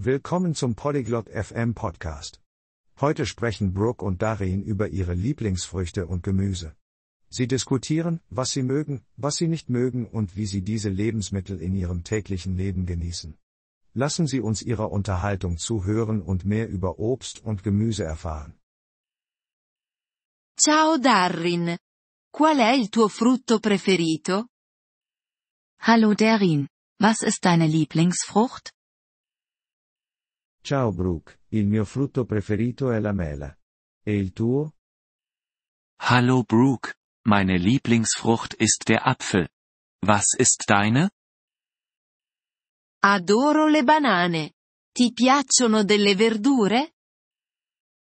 Willkommen zum Polyglot FM Podcast. Heute sprechen Brooke und Darin über ihre Lieblingsfrüchte und Gemüse. Sie diskutieren, was sie mögen, was sie nicht mögen und wie sie diese Lebensmittel in ihrem täglichen Leben genießen. Lassen Sie uns Ihrer Unterhaltung zuhören und mehr über Obst und Gemüse erfahren. Ciao Darrin. Qual è il tuo frutto preferito? Hallo Darin, was ist deine Lieblingsfrucht? Ciao Brooke, il mio frutto preferito è la mela. E il tuo? Hallo Brooke, meine Lieblingsfrucht ist der Apfel. Was ist deine? Adoro le banane. Ti piacciono delle verdure?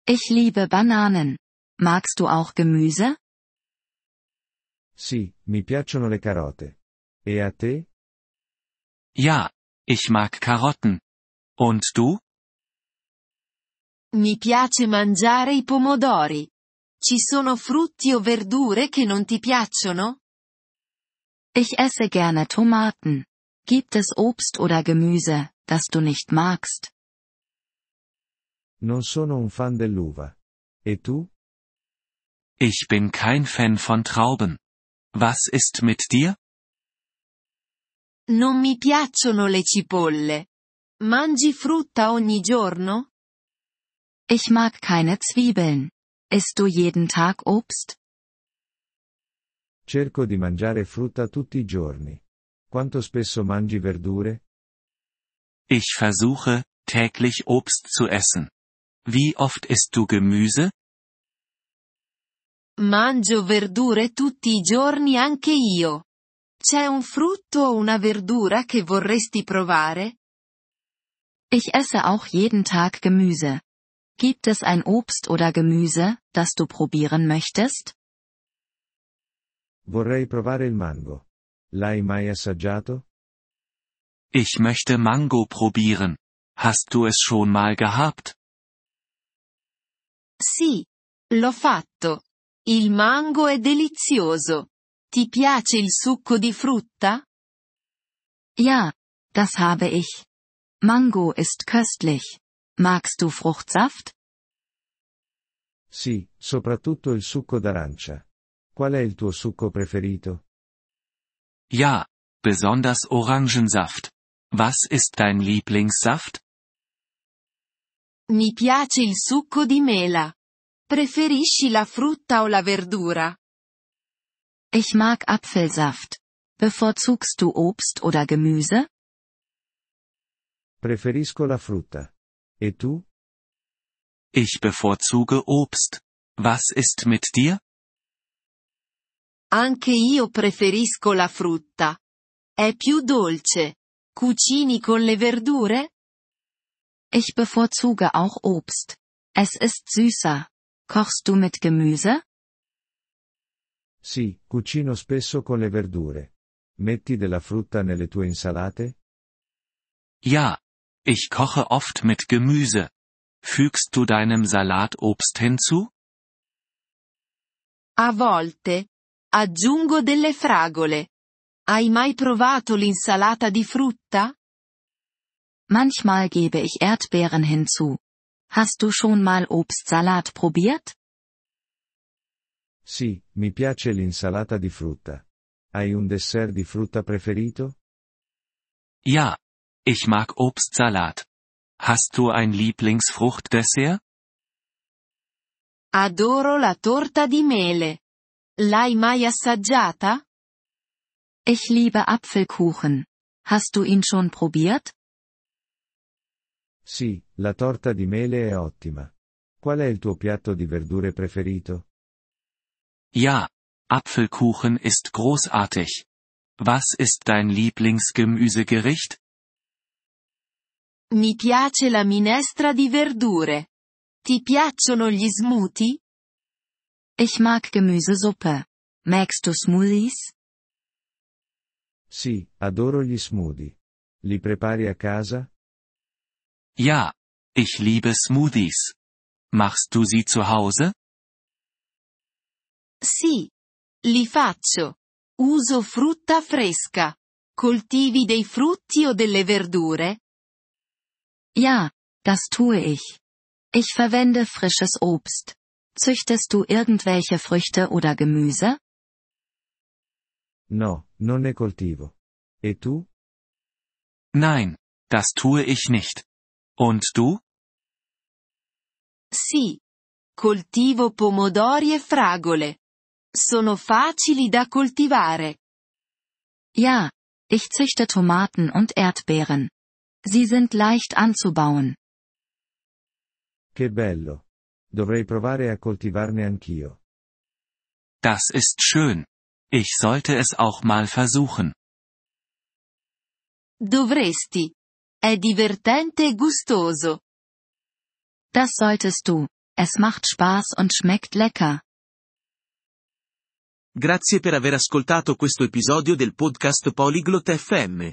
Ich liebe Bananen. Magst du auch Gemüse? Sì, mi piacciono le carote. E a te? Ja, ich mag Karotten. Und du? Mi piace mangiare i pomodori. Ci sono frutti o verdure che non ti piacciono? Ich esse gerne Tomaten. Gibt es Obst oder Gemüse, das du nicht magst? Non sono un fan dell'uva. E tu? Ich bin kein Fan von Trauben. Was ist mit dir? Non mi piacciono le cipolle. Mangi frutta ogni giorno? Ich mag keine Zwiebeln. Isst du jeden Tag Obst? Cerco di mangiare frutta tutti i giorni. Quanto spesso mangi verdure? Ich versuche, täglich Obst zu essen. Wie oft isst du Gemüse? Mangio verdure tutti i giorni anche io. C'è un frutto o una verdura che vorresti provare? Ich esse auch jeden Tag Gemüse. Gibt es ein Obst oder Gemüse, das du probieren möchtest? Vorrei provare il mango. L'hai mai assaggiato? Ich möchte Mango probieren. Hast du es schon mal gehabt? Sì. L'ho fatto. Il mango è delizioso. Ti piace il succo di frutta? Ja, das habe ich. Mango ist köstlich. Magst du Fruchtsaft? Sì, soprattutto il succo d'arancia. Qual è il tuo succo preferito? Ja, besonders Orangensaft. Was ist dein Lieblingssaft? Mi piace il succo di mela. Preferisci la frutta o la verdura? Ich mag Apfelsaft. Bevorzugst du Obst oder Gemüse? Preferisco la frutta. E tu? Ich bevorzuge Obst. Was ist mit dir? Anche io preferisco la frutta. È più dolce. Cucini con le verdure? Ich bevorzuge auch Obst. Es ist süßer. Kochst du mit Gemüse? Sì, cucino spesso con le verdure. Metti della frutta nelle tue insalate? Ja. Ich koche oft mit Gemüse. Fügst du deinem Salat Obst hinzu? A volte. Aggiungo delle fragole. Hai mai provato l'insalata di frutta? Manchmal gebe ich Erdbeeren hinzu. Hast du schon mal Obstsalat probiert? Sì, mi piace l'insalata di frutta. Hai un dessert di frutta preferito? Ja. Ich mag Obstsalat. Hast du ein Lieblingsfruchtdessert? Adoro la torta di mele. L'hai mai assaggiata? Ich liebe Apfelkuchen. Hast du ihn schon probiert? Sì, la torta di mele è ottima. Qual è il tuo piatto di verdure preferito? Ja. Apfelkuchen ist großartig. Was ist dein Lieblingsgemüsegericht? Mi piace la minestra di verdure. Ti piacciono gli smoothie? Ich mag Gemüsesuppe. Magst du Smoothies? Sì, adoro gli smoothie. Li prepari a casa? Ja. Ich liebe Smoothies. Machst du sie zu Hause? Sì. Li faccio. Uso frutta fresca. Coltivi dei frutti o delle verdure? Ja, das tue ich. Ich verwende frisches Obst. Züchtest du irgendwelche Früchte oder Gemüse? No, non ne coltivo. E tu? Nein, das tue ich nicht. Und du? Sì. Coltivo pomodori e fragole. Sono facili da coltivare. Ja, ich züchte Tomaten und Erdbeeren. Sie sind leicht anzubauen. Che bello. Dovrei provare a coltivarne anch'io. Das ist schön. Ich sollte es auch mal versuchen. Dovresti. È divertente e gustoso. Das solltest du. Es macht Spaß und schmeckt lecker. Grazie per aver ascoltato questo episodio del podcast Polyglot FM.